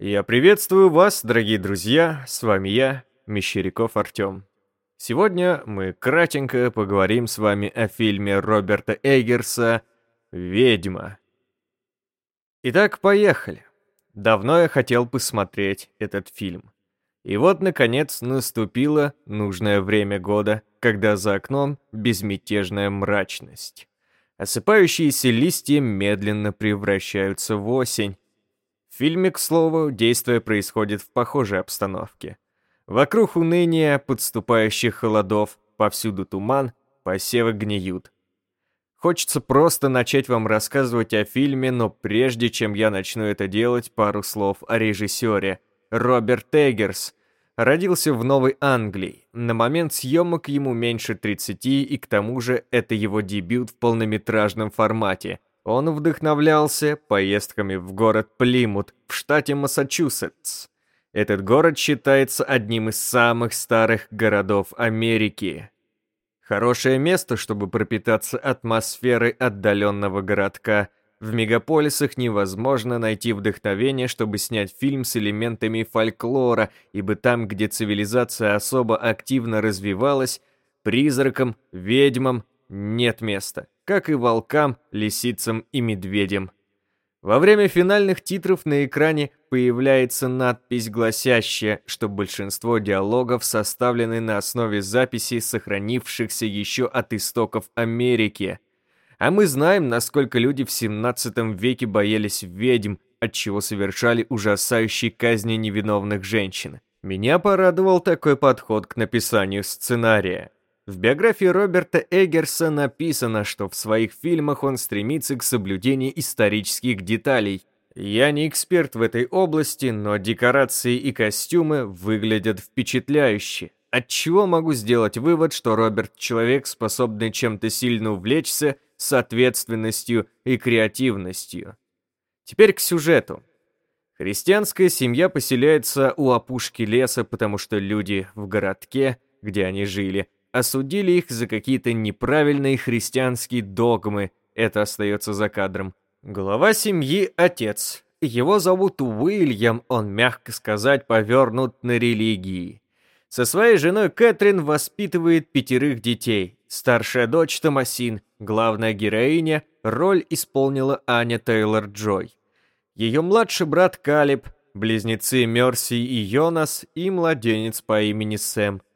Я приветствую вас, дорогие друзья, с вами я, Мещеряков Артем. Сегодня мы кратенько поговорим с вами о фильме Роберта Эггерса «Ведьма». Итак, поехали. Давно я хотел посмотреть этот фильм. И вот, наконец, наступило нужное время года, когда за окном безмятежная мрачность. Осыпающиеся листья медленно превращаются в осень, фильме, к слову, действие происходит в похожей обстановке. Вокруг уныния, подступающих холодов, повсюду туман, посевы гниют. Хочется просто начать вам рассказывать о фильме, но прежде чем я начну это делать, пару слов о режиссере. Роберт Эггерс родился в Новой Англии. На момент съемок ему меньше 30, и к тому же это его дебют в полнометражном формате – он вдохновлялся поездками в город Плимут в штате Массачусетс. Этот город считается одним из самых старых городов Америки. Хорошее место, чтобы пропитаться атмосферой отдаленного городка. В мегаполисах невозможно найти вдохновение, чтобы снять фильм с элементами фольклора, ибо там, где цивилизация особо активно развивалась, призракам, ведьмам нет места как и волкам, лисицам и медведям. Во время финальных титров на экране появляется надпись, гласящая, что большинство диалогов составлены на основе записей, сохранившихся еще от истоков Америки. А мы знаем, насколько люди в 17 веке боялись ведьм, отчего совершали ужасающие казни невиновных женщин. Меня порадовал такой подход к написанию сценария. В биографии Роберта Эггерса написано, что в своих фильмах он стремится к соблюдению исторических деталей. Я не эксперт в этой области, но декорации и костюмы выглядят впечатляюще. Отчего могу сделать вывод, что Роберт человек, способный чем-то сильно увлечься с ответственностью и креативностью. Теперь к сюжету. Христианская семья поселяется у опушки леса, потому что люди в городке, где они жили, осудили их за какие-то неправильные христианские догмы, это остается за кадром. Глава семьи – отец. Его зовут Уильям, он, мягко сказать, повернут на религии. Со своей женой Кэтрин воспитывает пятерых детей. Старшая дочь Томасин, главная героиня, роль исполнила Аня Тейлор-Джой. Ее младший брат Калиб, близнецы Мерси и Йонас и младенец по имени Сэм –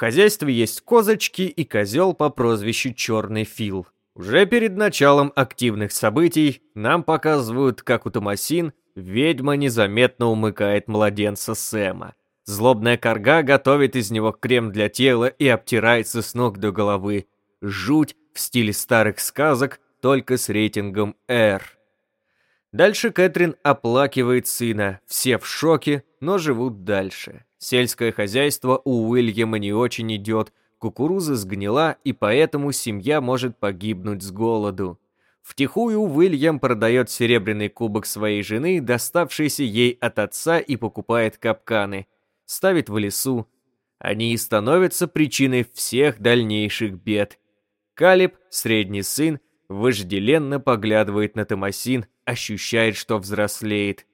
хозяйстве есть козочки и козел по прозвищу Черный Фил. Уже перед началом активных событий нам показывают, как у Томасин ведьма незаметно умыкает младенца Сэма. Злобная корга готовит из него крем для тела и обтирается с ног до головы. Жуть в стиле старых сказок, только с рейтингом R. Дальше Кэтрин оплакивает сына. Все в шоке, но живут дальше. Сельское хозяйство у Уильяма не очень идет, кукуруза сгнила, и поэтому семья может погибнуть с голоду. Втихую Уильям продает серебряный кубок своей жены, доставшийся ей от отца, и покупает капканы. Ставит в лесу. Они и становятся причиной всех дальнейших бед. Калиб, средний сын, вожделенно поглядывает на Томасин, ощущает, что взрослеет.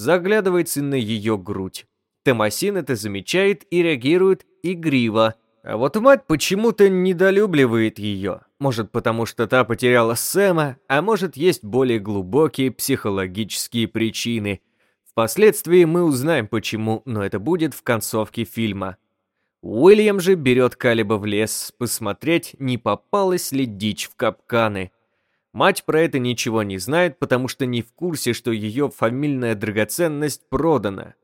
Заглядывается на ее грудь. Томасин это замечает и реагирует игриво. А вот мать почему-то недолюбливает ее. Может, потому что та потеряла Сэма, а может, есть более глубокие психологические причины. Впоследствии мы узнаем почему, но это будет в концовке фильма. Уильям же берет Калиба в лес посмотреть, не попалась ли дичь в капканы. Мать про это ничего не знает, потому что не в курсе, что ее фамильная драгоценность продана.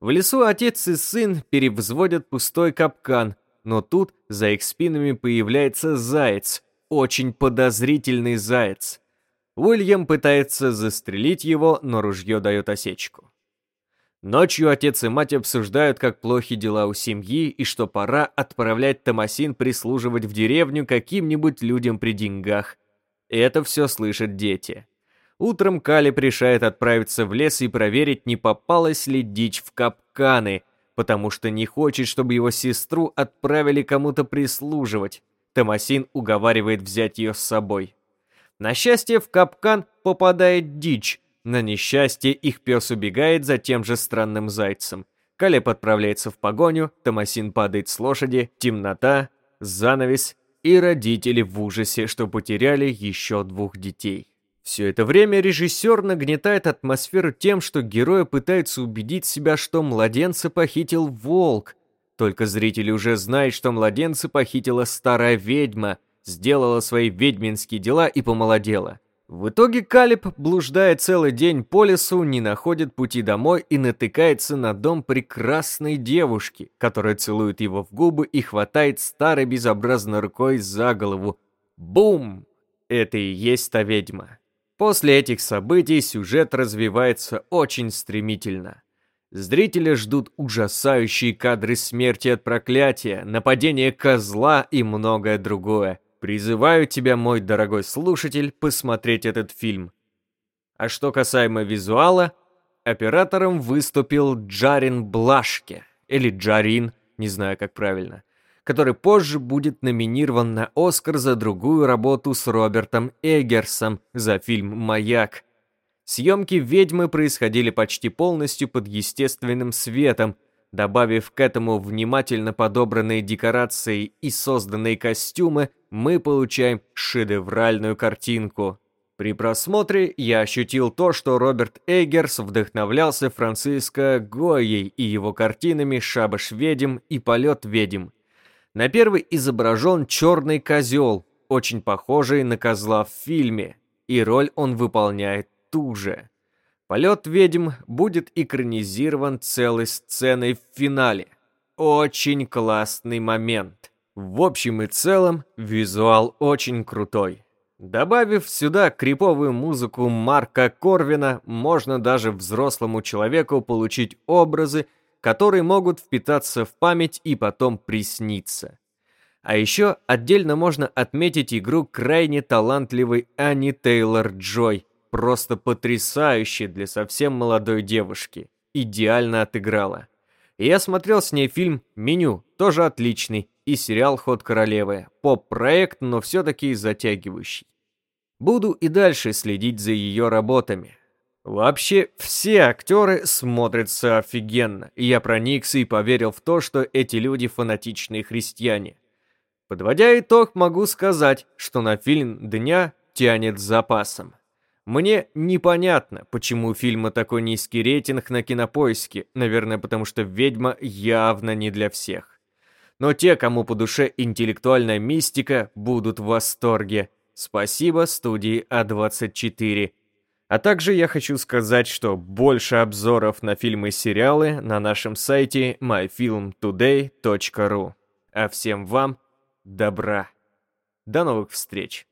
В лесу отец и сын перевзводят пустой капкан, но тут за их спинами появляется заяц, очень подозрительный заяц. Уильям пытается застрелить его, но ружье дает осечку. Ночью отец и мать обсуждают, как плохи дела у семьи и что пора отправлять Томасин прислуживать в деревню каким-нибудь людям при деньгах. Это все слышат дети. Утром Калиб решает отправиться в лес и проверить, не попалась ли дичь в капканы, потому что не хочет, чтобы его сестру отправили кому-то прислуживать. Томасин уговаривает взять ее с собой. На счастье, в капкан попадает дичь, На несчастье их пес убегает за тем же странным зайцем. Калеб отправляется в погоню, Томасин падает с лошади, темнота, занавес, и родители в ужасе, что потеряли еще двух детей. Все это время режиссер нагнетает атмосферу тем, что герои пытаются убедить себя, что младенца похитил волк. Только зрители уже знают, что младенца похитила старая ведьма, сделала свои ведьминские дела и помолодела. В итоге Калиб, блуждая целый день по лесу, не находит пути домой и натыкается на дом прекрасной девушки, которая целует его в губы и хватает старой безобразной рукой за голову. Бум! Это и есть та ведьма. После этих событий сюжет развивается очень стремительно. Зрители ждут ужасающие кадры смерти от проклятия, нападения козла и многое другое. Призываю тебя, мой дорогой слушатель, посмотреть этот фильм. А что касаемо визуала, оператором выступил Джарин Блашке, или Джарин, не знаю как правильно, который позже будет номинирован на Оскар за другую работу с Робертом Эггерсом за фильм «Маяк». Съемки «Ведьмы» происходили почти полностью под естественным светом, Добавив к этому внимательно подобранные декорации и созданные костюмы, мы получаем шедевральную картинку. При просмотре я ощутил то, что Роберт Эггерс вдохновлялся Франциско Гойей и его картинами «Шабаш ведьм» и «Полет ведьм». На первый изображен черный козел, очень похожий на козла в фильме, и роль он выполняет ту же. Полет ведьм будет экранизирован целой сценой в финале. Очень классный момент. В общем и целом, визуал очень крутой. Добавив сюда криповую музыку Марка Корвина, можно даже взрослому человеку получить образы, которые могут впитаться в память и потом присниться. А еще отдельно можно отметить игру крайне талантливой Ани Тейлор-Джой, просто потрясающе для совсем молодой девушки. Идеально отыграла. Я смотрел с ней фильм «Меню», тоже отличный, и сериал «Ход королевы». Поп-проект, но все-таки затягивающий. Буду и дальше следить за ее работами. Вообще, все актеры смотрятся офигенно, я проникся и поверил в то, что эти люди фанатичные христиане. Подводя итог, могу сказать, что на фильм дня тянет запасом. Мне непонятно, почему у фильма такой низкий рейтинг на кинопоиске. Наверное, потому что «Ведьма» явно не для всех. Но те, кому по душе интеллектуальная мистика, будут в восторге. Спасибо студии А24. А также я хочу сказать, что больше обзоров на фильмы и сериалы на нашем сайте myfilmtoday.ru. А всем вам добра. До новых встреч!